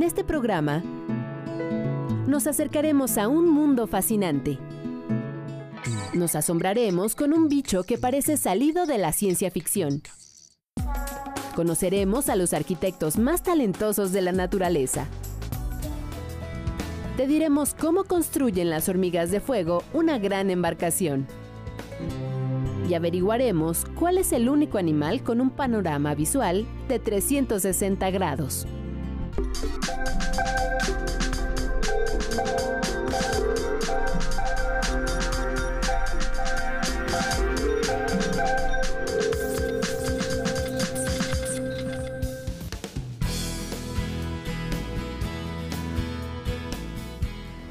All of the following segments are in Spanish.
En este programa nos acercaremos a un mundo fascinante. Nos asombraremos con un bicho que parece salido de la ciencia ficción. Conoceremos a los arquitectos más talentosos de la naturaleza. Te diremos cómo construyen las hormigas de fuego una gran embarcación. Y averiguaremos cuál es el único animal con un panorama visual de 360 grados.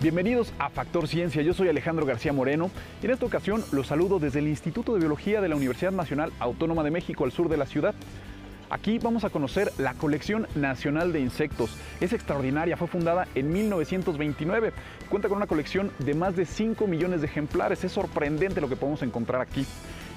Bienvenidos a Factor Ciencia, yo soy Alejandro García Moreno y en esta ocasión los saludo desde el Instituto de Biología de la Universidad Nacional Autónoma de México al sur de la ciudad. Aquí vamos a conocer la Colección Nacional de Insectos. Es extraordinaria, fue fundada en 1929. Cuenta con una colección de más de 5 millones de ejemplares. Es sorprendente lo que podemos encontrar aquí.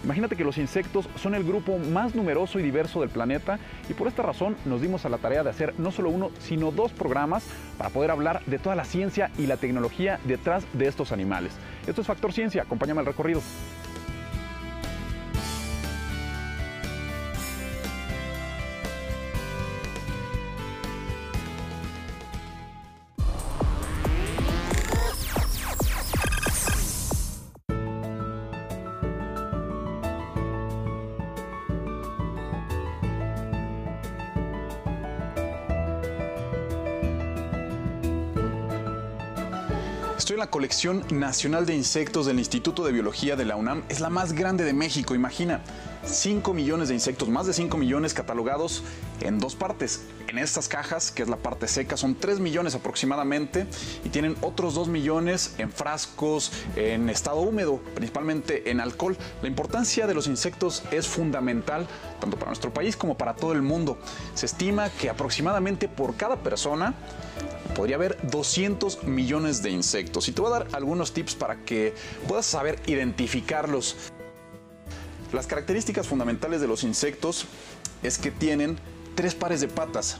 Imagínate que los insectos son el grupo más numeroso y diverso del planeta y por esta razón nos dimos a la tarea de hacer no solo uno, sino dos programas para poder hablar de toda la ciencia y la tecnología detrás de estos animales. Esto es Factor Ciencia, acompáñame al recorrido. Estoy en la colección nacional de insectos del Instituto de Biología de la UNAM. Es la más grande de México, imagina. 5 millones de insectos, más de 5 millones catalogados en dos partes. En estas cajas, que es la parte seca, son 3 millones aproximadamente y tienen otros 2 millones en frascos, en estado húmedo, principalmente en alcohol. La importancia de los insectos es fundamental tanto para nuestro país como para todo el mundo. Se estima que aproximadamente por cada persona podría haber 200 millones de insectos. Y te voy a dar algunos tips para que puedas saber identificarlos. Las características fundamentales de los insectos es que tienen tres pares de patas.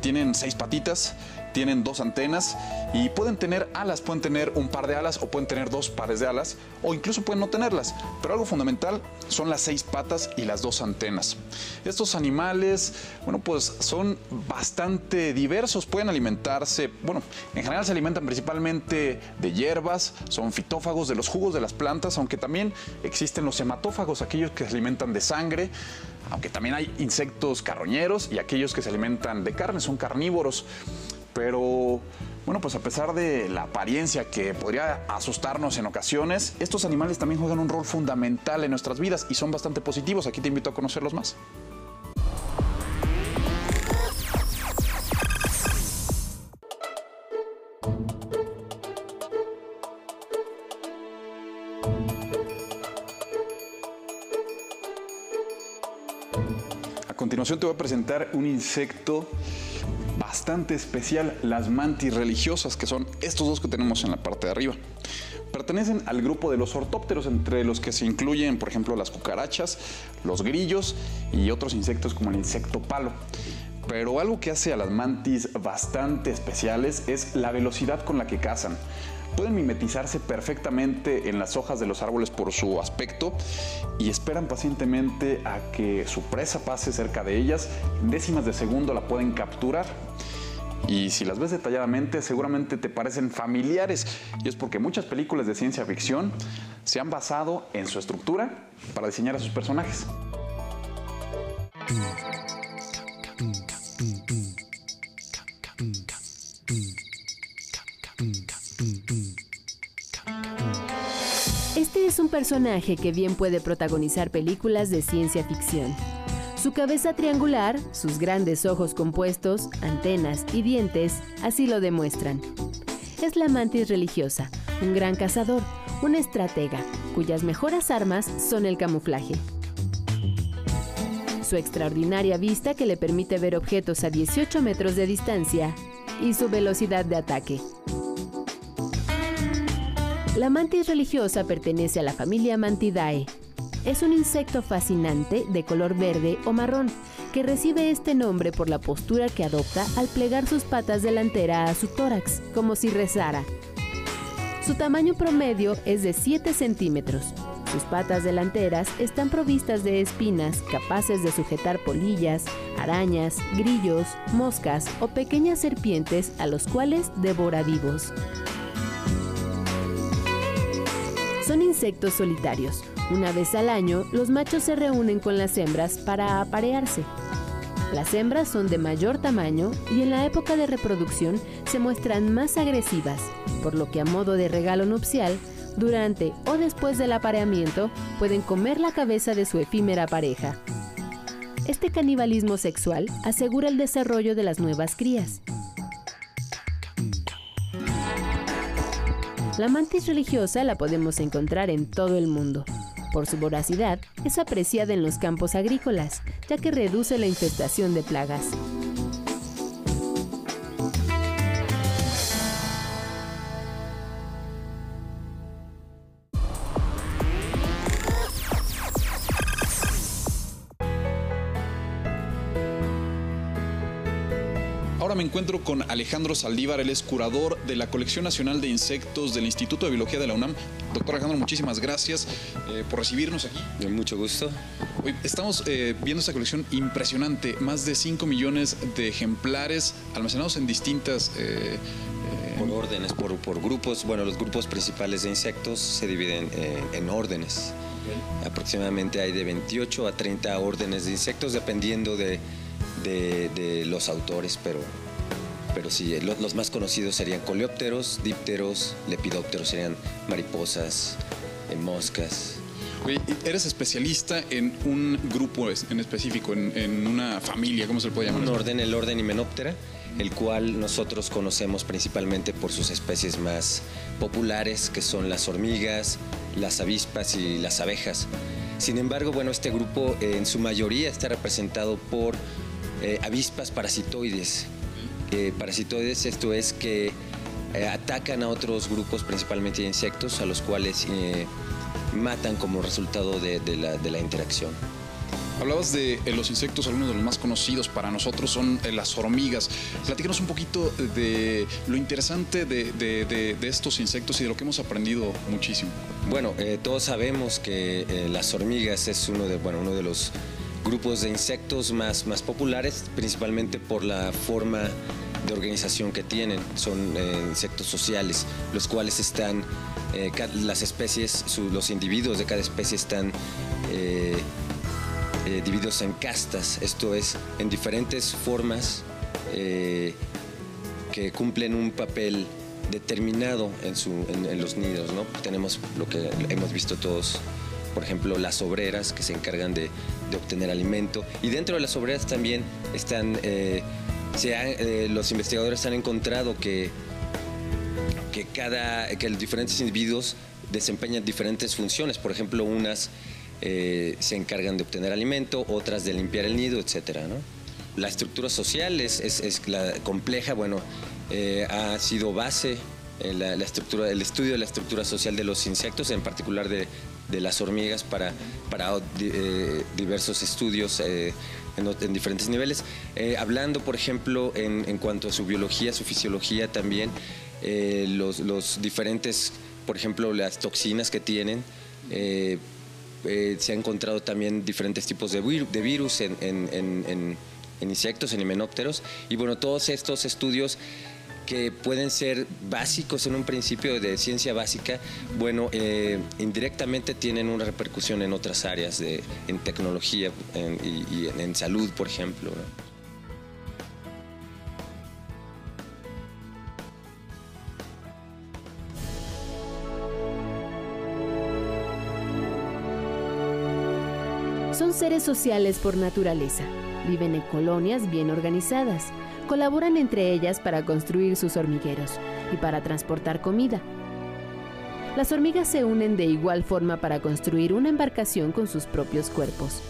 Tienen seis patitas, tienen dos antenas y pueden tener alas, pueden tener un par de alas o pueden tener dos pares de alas o incluso pueden no tenerlas. Pero algo fundamental son las seis patas y las dos antenas. Estos animales, bueno, pues son bastante diversos, pueden alimentarse, bueno, en general se alimentan principalmente de hierbas, son fitófagos de los jugos de las plantas, aunque también existen los hematófagos, aquellos que se alimentan de sangre, aunque también hay insectos carroñeros y aquellos que se alimentan de carne, son carnívoros. Pero bueno, pues a pesar de la apariencia que podría asustarnos en ocasiones, estos animales también juegan un rol fundamental en nuestras vidas y son bastante positivos. Aquí te invito a conocerlos más. A continuación te voy a presentar un insecto bastante especial, las mantis religiosas, que son estos dos que tenemos en la parte de arriba. Pertenecen al grupo de los ortópteros, entre los que se incluyen, por ejemplo, las cucarachas, los grillos y otros insectos como el insecto palo. Pero algo que hace a las mantis bastante especiales es la velocidad con la que cazan. Pueden mimetizarse perfectamente en las hojas de los árboles por su aspecto y esperan pacientemente a que su presa pase cerca de ellas. Décimas de segundo la pueden capturar. Y si las ves detalladamente, seguramente te parecen familiares. Y es porque muchas películas de ciencia ficción se han basado en su estructura para diseñar a sus personajes. Personaje que bien puede protagonizar películas de ciencia ficción. Su cabeza triangular, sus grandes ojos compuestos, antenas y dientes así lo demuestran. Es la mantis religiosa, un gran cazador, una estratega, cuyas mejores armas son el camuflaje. Su extraordinaria vista que le permite ver objetos a 18 metros de distancia y su velocidad de ataque. La mantis religiosa pertenece a la familia Mantidae. es un insecto fascinante de color verde o marrón, que recibe este nombre por la postura que adopta al plegar sus patas delantera a su tórax, como si rezara. Su tamaño promedio es de 7 centímetros. Sus patas delanteras están provistas de espinas capaces de sujetar polillas, arañas, grillos, moscas o pequeñas serpientes a los cuales devora vivos. Son insectos solitarios. Una vez al año, los machos se reúnen con las hembras para aparearse. Las hembras son de mayor tamaño y en la época de reproducción se muestran más agresivas, por lo que a modo de regalo nupcial, durante o después del apareamiento pueden comer la cabeza de su efímera pareja. Este canibalismo sexual asegura el desarrollo de las nuevas crías. La mantis religiosa la podemos encontrar en todo el mundo. Por su voracidad, es apreciada en los campos agrícolas, ya que reduce la infestación de plagas. Encuentro con Alejandro Saldívar, él es curador de la Colección Nacional de Insectos del Instituto de Biología de la UNAM. Doctor Alejandro, muchísimas gracias eh, por recibirnos aquí. De mucho gusto. Hoy estamos eh, viendo esta colección impresionante, más de 5 millones de ejemplares almacenados en distintas... Eh, por órdenes, por, por, grupos. Bueno, los grupos principales de insectos se dividen en órdenes. Aproximadamente hay de 28 a 30 órdenes de insectos, dependiendo de de, los autores, pero, pero sí, los, más conocidos serían coleópteros, dípteros, lepidópteros serían mariposas, eh, moscas. eres especialista en un grupo en específico, en, una familia, ¿cómo se le puede llamar? Un orden, el orden Hymenoptera, el cual nosotros conocemos principalmente por sus especies más populares, que son las hormigas, las avispas y las abejas. Sin embargo, bueno, este grupo en su mayoría está representado por eh, avispas parasitoides. Parasitoides, esto es que eh, atacan a otros grupos, principalmente de insectos, a los cuales eh, matan como resultado de, la, interacción. Hablabas de los insectos, algunos de los más conocidos para nosotros son las hormigas. Platícanos un poquito de lo interesante de, estos insectos y de lo que hemos aprendido muchísimo. Bueno, todos sabemos que las hormigas es uno de, bueno, uno de los grupos de insectos más, más populares, principalmente por la forma de organización que tienen. Son eh, insectos sociales, los cuales están, eh, las especies, los individuos de cada especie están eh, divididos en castas, esto es, en diferentes formas que cumplen un papel determinado en, su, en los nidos. ¿no? Tenemos lo que hemos visto todos por ejemplo, las obreras que se encargan de, obtener alimento. Y dentro de las obreras también están, eh, eh, los investigadores han encontrado que, que, cada, que los diferentes individuos desempeñan diferentes funciones. Por ejemplo, unas eh, se encargan de obtener alimento, otras de limpiar el nido, etc. La estructura social es, es, la compleja, bueno, ha sido base la, estructura, el estudio de la estructura social de los insectos, en particular de, de las hormigas para, para eh, diversos estudios eh, en, diferentes niveles. Eh, hablando, por ejemplo, en, en, cuanto a su biología, su fisiología también, los, los, diferentes, por ejemplo, las toxinas que tienen. se han encontrado también diferentes tipos de, de virus en, en, insectos, en himenópteros. Y bueno, todos estos estudios que pueden ser básicos en un principio de ciencia básica, bueno, eh, indirectamente tienen una repercusión en otras áreas, de, en tecnología y, en, salud, por ejemplo. Son seres sociales por naturaleza. Viven en colonias bien organizadas colaboran entre ellas para construir sus hormigueros y para transportar comida. Las hormigas se unen de igual forma para construir una embarcación con sus propios cuerpos.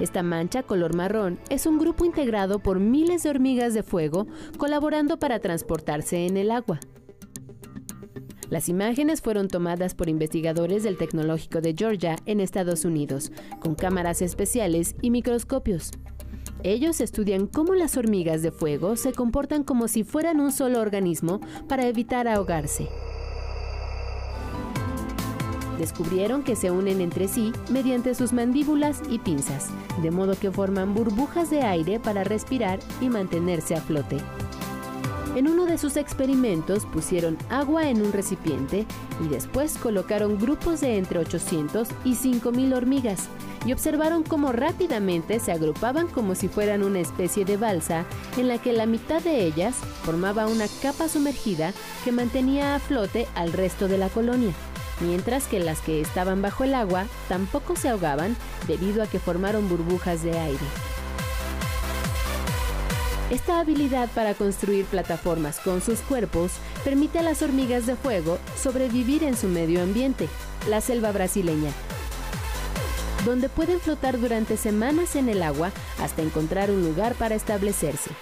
Esta mancha color marrón es un grupo integrado por miles de hormigas de fuego colaborando para transportarse en el agua. Las imágenes fueron tomadas por investigadores del Tecnológico de Georgia en Estados Unidos, con cámaras especiales y microscopios. Ellos estudian cómo las hormigas de fuego se comportan como si fueran un solo organismo para evitar ahogarse. Descubrieron que se unen entre sí mediante sus mandíbulas y pinzas, de modo que forman burbujas de aire para respirar y mantenerse a flote. En uno de sus experimentos pusieron agua en un recipiente y después colocaron grupos de entre 800 y 5.000 hormigas y observaron cómo rápidamente se agrupaban como si fueran una especie de balsa en la que la mitad de ellas formaba una capa sumergida que mantenía a flote al resto de la colonia, mientras que las que estaban bajo el agua tampoco se ahogaban debido a que formaron burbujas de aire. Esta habilidad para construir plataformas con sus cuerpos permite a las hormigas de fuego sobrevivir en su medio ambiente, la selva brasileña, donde pueden flotar durante semanas en el agua hasta encontrar un lugar para establecerse.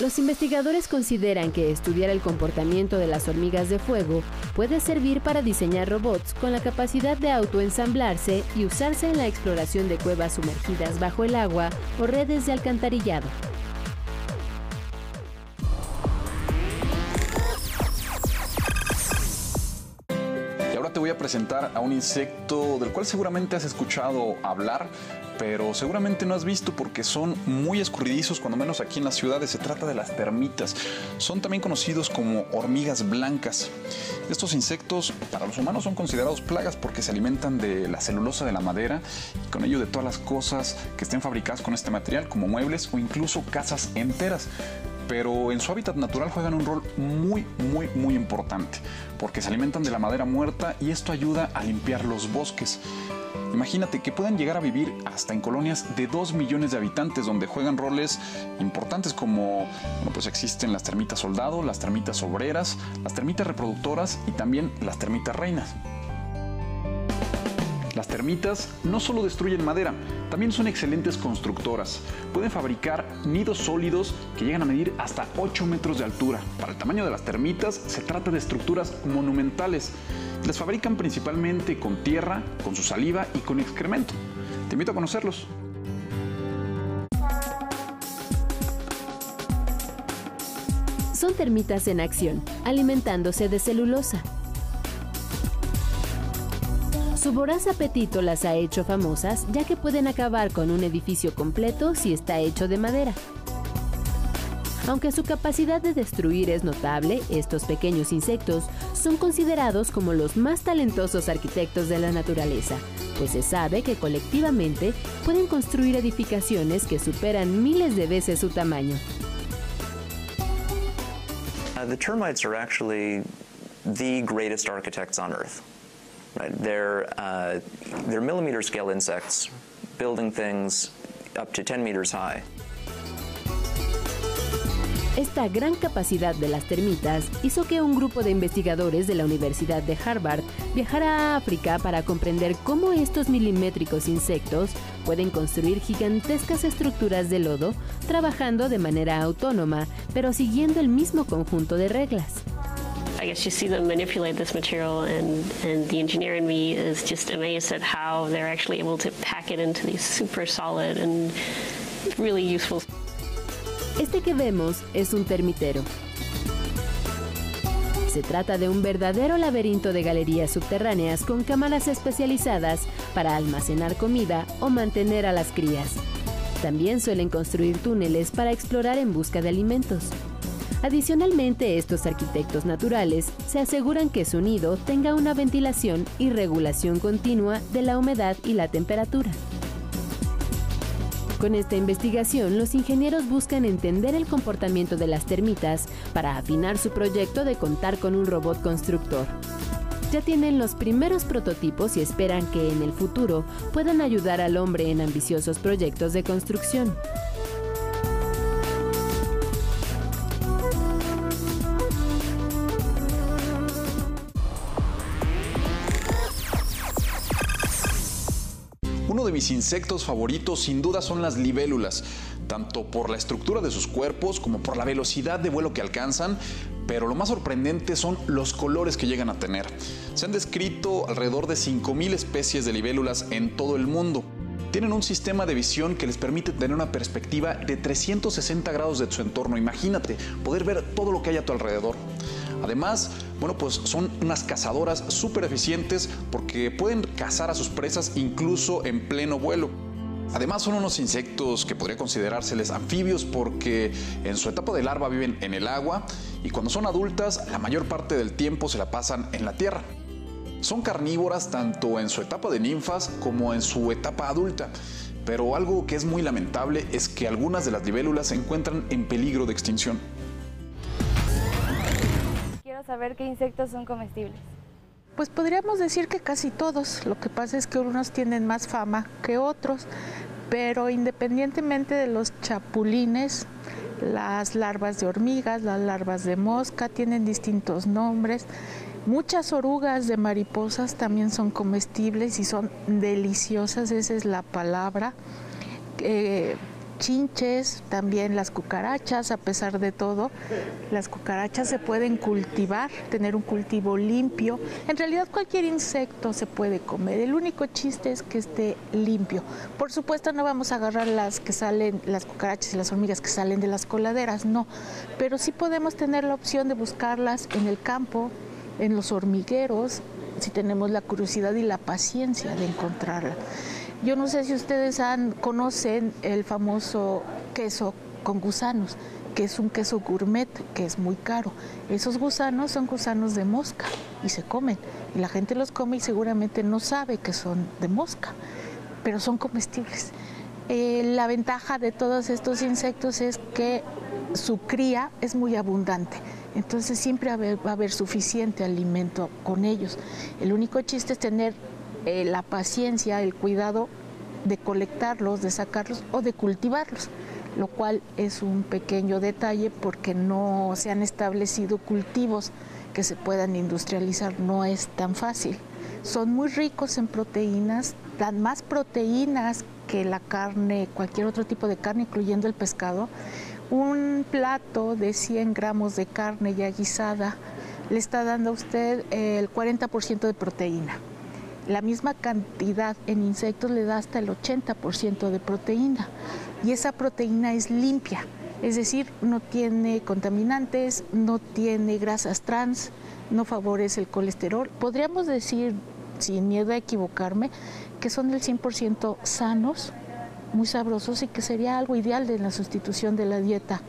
Los investigadores consideran que estudiar el comportamiento de las hormigas de fuego puede servir para diseñar robots con la capacidad de autoensamblarse y usarse en la exploración de cuevas sumergidas bajo el agua o redes de alcantarillado. Y ahora te voy a presentar a un insecto del cual seguramente has escuchado hablar, pero seguramente no has visto porque son muy escurridizos, cuando menos aquí en las ciudades. Se trata de las termitas. Son también conocidos como hormigas blancas. Estos insectos para los humanos son considerados plagas porque se alimentan de la celulosa de la madera y con ello de todas las cosas que estén fabricadas con este material, como muebles o incluso casas enteras pero en su hábitat natural juegan un rol muy, muy, muy importante, porque se alimentan de la madera muerta y esto ayuda a limpiar los bosques. Imagínate que puedan llegar a vivir hasta en colonias de 2 millones de habitantes donde juegan roles importantes como, bueno, pues existen las termitas soldado, las termitas obreras, las termitas reproductoras y también las termitas reinas. Termitas no solo destruyen madera, también son excelentes constructoras. Pueden fabricar nidos sólidos que llegan a medir hasta 8 metros de altura. Para el tamaño de las termitas se trata de estructuras monumentales. Las fabrican principalmente con tierra, con su saliva y con excremento. Te invito a conocerlos. Son termitas en acción, alimentándose de celulosa. Su voraz apetito las ha hecho famosas ya que pueden acabar con un edificio completo si está hecho de madera. Aunque su capacidad de destruir es notable, estos pequeños insectos son considerados como los más talentosos arquitectos de la naturaleza, pues se sabe que colectivamente pueden construir edificaciones que superan miles de veces su tamaño. Uh, the termites are actually the greatest architects on Earth. They're, uh, they're millimeter scale insects building things up to 10 meters high. Esta gran capacidad de las termitas hizo que un grupo de investigadores de la Universidad de Harvard viajara a África para comprender cómo estos milimétricos insectos pueden construir gigantescas estructuras de lodo trabajando de manera autónoma, pero siguiendo el mismo conjunto de reglas. I guess you see them manipulate this material, and, and the engineer in me is just amazed at how they're actually able to pack it into these super solid and really useful. Este que vemos es un termitero. Se trata de un verdadero laberinto de galerías subterráneas con cámaras especializadas para almacenar comida o mantener a las crías. También suelen construir túneles para explorar en busca de alimentos. Adicionalmente, estos arquitectos naturales se aseguran que su nido tenga una ventilación y regulación continua de la humedad y la temperatura. Con esta investigación, los ingenieros buscan entender el comportamiento de las termitas para afinar su proyecto de contar con un robot constructor. Ya tienen los primeros prototipos y esperan que en el futuro puedan ayudar al hombre en ambiciosos proyectos de construcción. Mis insectos favoritos sin duda son las libélulas. tanto por la estructura de sus cuerpos como por la velocidad de vuelo que alcanzan, pero lo más sorprendente son los colores que llegan a tener. Se han descrito alrededor de 5.000 especies de libélulas en todo el mundo. Tienen un sistema de visión que les permite tener una perspectiva de 360 grados de su entorno. Imagínate, poder ver todo lo que hay a tu alrededor. Además, bueno, pues son unas cazadoras súper eficientes porque pueden cazar a sus presas incluso en pleno vuelo. Además son unos insectos que podría considerárseles anfibios porque en su etapa de larva viven en el agua y cuando son adultas la mayor parte del tiempo se la pasan en la tierra. Son carnívoras tanto en su etapa de ninfas como en su etapa adulta, pero algo que es muy lamentable es que algunas de las libélulas se encuentran en peligro de extinción. Quiero saber qué insectos son comestibles. Pues podríamos decir que casi todos, lo que pasa es que unos tienen más fama que otros, pero independientemente de los chapulines, las larvas de hormigas, las larvas de mosca tienen distintos nombres. Muchas orugas de mariposas también son comestibles y son deliciosas, esa es la palabra. Eh, chinches, también las cucarachas, a pesar de todo, las cucarachas se pueden cultivar, tener un cultivo limpio. En realidad cualquier insecto se puede comer, el único chiste es que esté limpio. Por supuesto no vamos a agarrar las que salen, las cucarachas y las hormigas que salen de las coladeras, no, pero sí podemos tener la opción de buscarlas en el campo, en los hormigueros, si tenemos la curiosidad y la paciencia de encontrarla. Yo no sé si ustedes conocen el famoso queso con gusanos, que es un queso gourmet, que es muy caro. Esos gusanos son gusanos de mosca y se comen. Y la gente los come y seguramente no sabe que son de mosca, pero son comestibles. Eh, la ventaja de todos estos insectos es que su cría es muy abundante. Entonces siempre va a haber suficiente alimento con ellos. El único chiste es tener eh, la paciencia, el cuidado de colectarlos, de sacarlos o de cultivarlos, lo cual es un pequeño detalle porque no se han establecido cultivos que se puedan industrializar, no es tan fácil. Son muy ricos en proteínas, dan más proteínas que la carne, cualquier otro tipo de carne, incluyendo el pescado. Un plato de 100 gramos de carne ya guisada le está dando a usted el 40% de proteína la misma cantidad en insectos le da hasta el 80% de proteína y esa proteína es limpia, es decir, no tiene contaminantes, no tiene grasas trans, no favorece el colesterol. Podríamos decir, sin miedo a equivocarme, que son del 100% sanos, muy sabrosos y que sería algo ideal de la sustitución de la dieta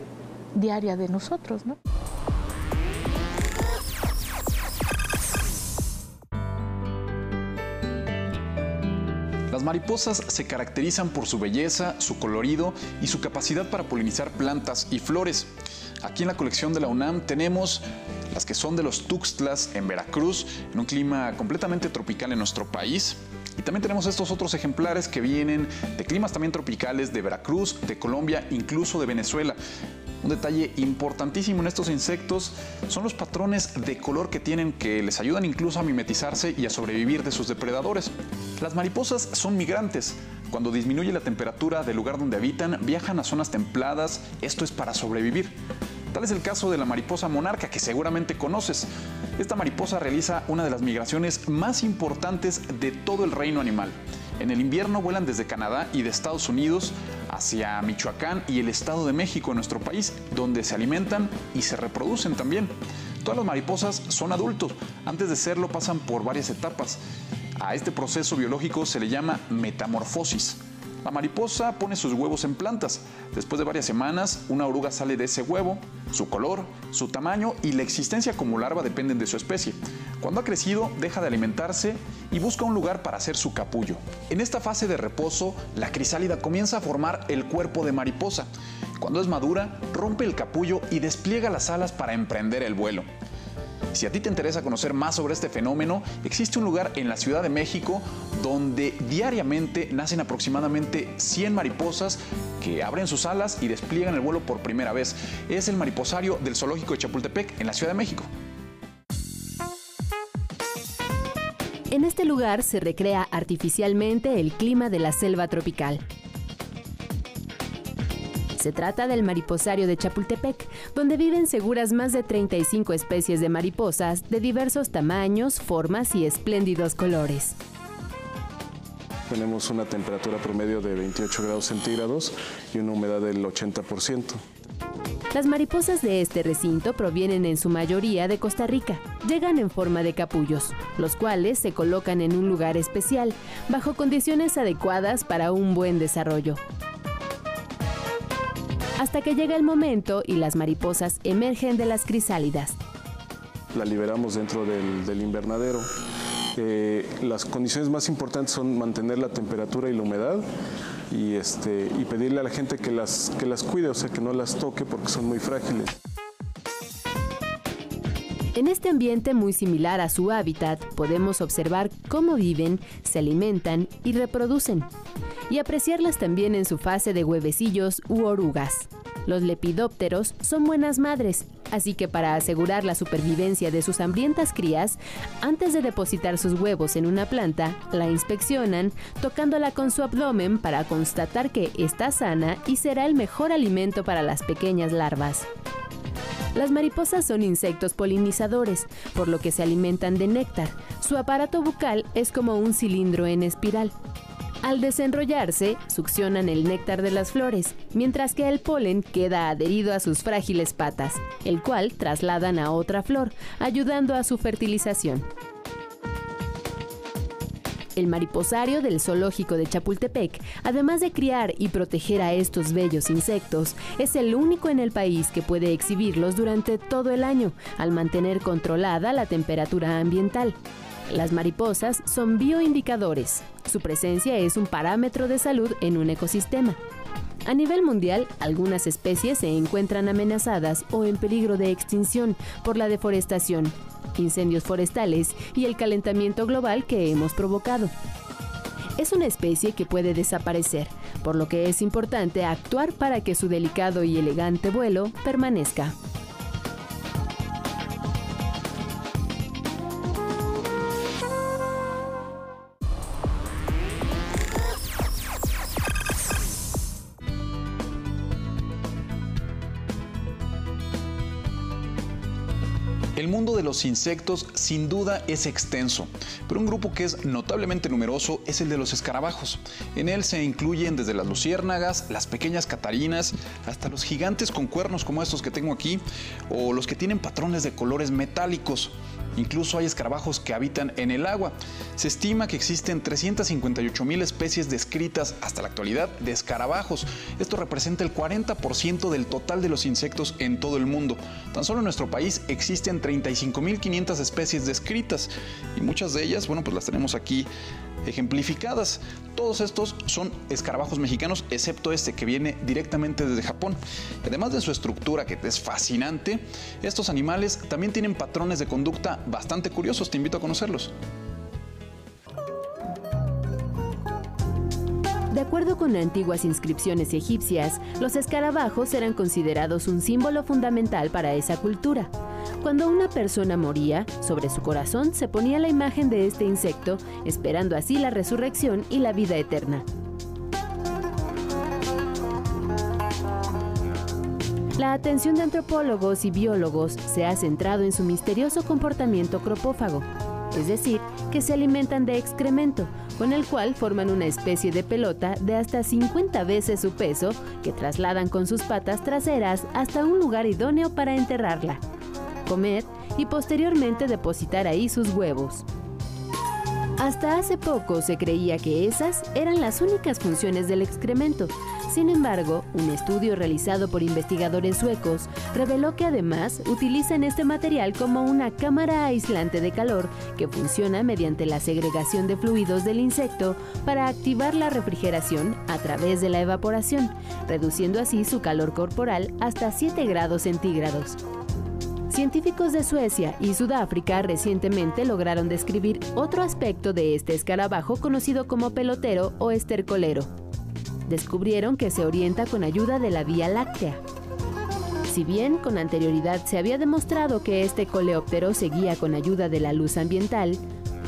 diaria de nosotros, ¿no? Mariposas se caracterizan por su belleza, su colorido y su capacidad para polinizar plantas y flores. Aquí en la colección de la UNAM tenemos las que son de los Tuxtlas en Veracruz, en un clima completamente tropical en nuestro país. Y también tenemos estos otros ejemplares que vienen de climas también tropicales de Veracruz, de Colombia, incluso de Venezuela. Un detalle importantísimo en estos insectos son los patrones de color que tienen que les ayudan incluso a mimetizarse y a sobrevivir de sus depredadores. Las mariposas son migrantes. Cuando disminuye la temperatura del lugar donde habitan, viajan a zonas templadas. Esto es para sobrevivir. Tal es el caso de la mariposa monarca que seguramente conoces. Esta mariposa realiza una de las migraciones más importantes de todo el reino animal. En el invierno vuelan desde Canadá y de Estados Unidos hacia Michoacán y el Estado de México en nuestro país, donde se alimentan y se reproducen también. Todas las mariposas son adultos, antes de serlo pasan por varias etapas. A este proceso biológico se le llama metamorfosis. La mariposa pone sus huevos en plantas. Después de varias semanas, una oruga sale de ese huevo. Su color, su tamaño y la existencia como larva dependen de su especie. Cuando ha crecido, deja de alimentarse y busca un lugar para hacer su capullo. En esta fase de reposo, la crisálida comienza a formar el cuerpo de mariposa. Cuando es madura, rompe el capullo y despliega las alas para emprender el vuelo. Si a ti te interesa conocer más sobre este fenómeno, existe un lugar en la Ciudad de México donde diariamente nacen aproximadamente 100 mariposas que abren sus alas y despliegan el vuelo por primera vez. Es el mariposario del Zoológico de Chapultepec en la Ciudad de México. En este lugar se recrea artificialmente el clima de la selva tropical. Se trata del mariposario de Chapultepec, donde viven seguras más de 35 especies de mariposas de diversos tamaños, formas y espléndidos colores. Tenemos una temperatura promedio de 28 grados centígrados y una humedad del 80%. Las mariposas de este recinto provienen en su mayoría de Costa Rica. Llegan en forma de capullos, los cuales se colocan en un lugar especial, bajo condiciones adecuadas para un buen desarrollo. Hasta que llega el momento y las mariposas emergen de las crisálidas. La liberamos dentro del, invernadero. Eh, las condiciones más importantes son mantener la temperatura y la humedad y, este, y pedirle a la gente que las, que las cuide, o sea, que no las toque porque son muy frágiles. En este ambiente muy similar a su hábitat, podemos observar cómo viven, se alimentan y reproducen, y apreciarlas también en su fase de huevecillos u orugas. Los lepidópteros son buenas madres, así que para asegurar la supervivencia de sus hambrientas crías, antes de depositar sus huevos en una planta, la inspeccionan tocándola con su abdomen para constatar que está sana y será el mejor alimento para las pequeñas larvas. Las mariposas son insectos polinizadores, por lo que se alimentan de néctar. Su aparato bucal es como un cilindro en espiral. Al desenrollarse, succionan el néctar de las flores, mientras que el polen queda adherido a sus frágiles patas, el cual trasladan a otra flor, ayudando a su fertilización. El mariposario del zoológico de Chapultepec, además de criar y proteger a estos bellos insectos, es el único en el país que puede exhibirlos durante todo el año, al mantener controlada la temperatura ambiental. Las mariposas son bioindicadores. Su presencia es un parámetro de salud en un ecosistema. A nivel mundial, algunas especies se encuentran amenazadas o en peligro de extinción por la deforestación, incendios forestales y el calentamiento global que hemos provocado. Es una especie que puede desaparecer, por lo que es importante actuar para que su delicado y elegante vuelo permanezca. Los insectos sin duda es extenso, pero un grupo que es notablemente numeroso es el de los escarabajos. En él se incluyen desde las luciérnagas, las pequeñas catarinas, hasta los gigantes con cuernos como estos que tengo aquí, o los que tienen patrones de colores metálicos. Incluso hay escarabajos que habitan en el agua. Se estima que existen 358 mil especies descritas hasta la actualidad de escarabajos. Esto representa el 40% del total de los insectos en todo el mundo. Tan solo en nuestro país existen 35.500 especies descritas y muchas de ellas, bueno, pues las tenemos aquí ejemplificadas. Todos estos son escarabajos mexicanos, excepto este que viene directamente desde Japón. Además de su estructura que es fascinante, estos animales también tienen patrones de conducta bastante curiosos. Te invito a conocerlos. De acuerdo con antiguas inscripciones egipcias, los escarabajos eran considerados un símbolo fundamental para esa cultura. Cuando una persona moría, sobre su corazón se ponía la imagen de este insecto, esperando así la resurrección y la vida eterna. La atención de antropólogos y biólogos se ha centrado en su misterioso comportamiento cropófago, es decir, que se alimentan de excremento, con el cual forman una especie de pelota de hasta 50 veces su peso que trasladan con sus patas traseras hasta un lugar idóneo para enterrarla comer y posteriormente depositar ahí sus huevos. Hasta hace poco se creía que esas eran las únicas funciones del excremento. Sin embargo, un estudio realizado por investigadores suecos reveló que además utilizan este material como una cámara aislante de calor que funciona mediante la segregación de fluidos del insecto para activar la refrigeración a través de la evaporación, reduciendo así su calor corporal hasta 7 grados centígrados. Científicos de Suecia y Sudáfrica recientemente lograron describir otro aspecto de este escarabajo conocido como pelotero o estercolero. Descubrieron que se orienta con ayuda de la Vía Láctea. Si bien con anterioridad se había demostrado que este coleóptero seguía con ayuda de la luz ambiental,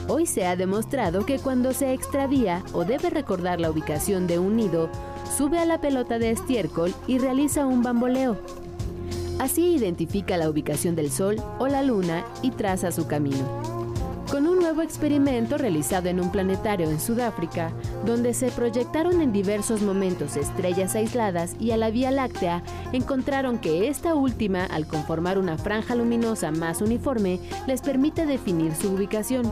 hoy se ha demostrado que cuando se extravía o debe recordar la ubicación de un nido, sube a la pelota de estiércol y realiza un bamboleo. Así identifica la ubicación del Sol o la Luna y traza su camino con un nuevo experimento realizado en un planetario en Sudáfrica, donde se proyectaron en diversos momentos estrellas aisladas y a la Vía Láctea, encontraron que esta última, al conformar una franja luminosa más uniforme, les permite definir su ubicación.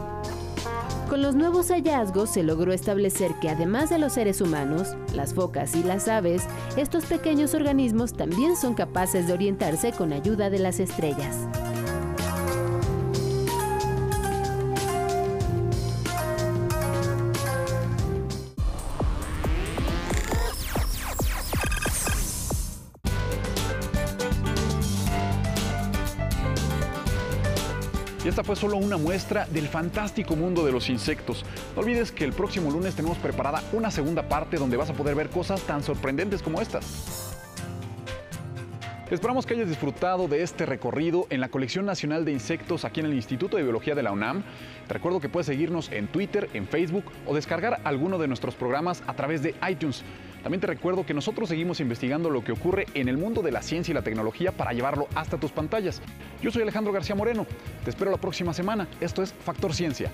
Con los nuevos hallazgos se logró establecer que además de los seres humanos, las focas y las aves, estos pequeños organismos también son capaces de orientarse con ayuda de las estrellas. Fue solo una muestra del fantástico mundo de los insectos. No olvides que el próximo lunes tenemos preparada una segunda parte donde vas a poder ver cosas tan sorprendentes como estas. Esperamos que hayas disfrutado de este recorrido en la Colección Nacional de Insectos aquí en el Instituto de Biología de la UNAM. Te recuerdo que puedes seguirnos en Twitter, en Facebook o descargar alguno de nuestros programas a través de iTunes. También te recuerdo que nosotros seguimos investigando lo que ocurre en el mundo de la ciencia y la tecnología para llevarlo hasta tus pantallas. Yo soy Alejandro García Moreno. Te espero la próxima semana. Esto es Factor Ciencia.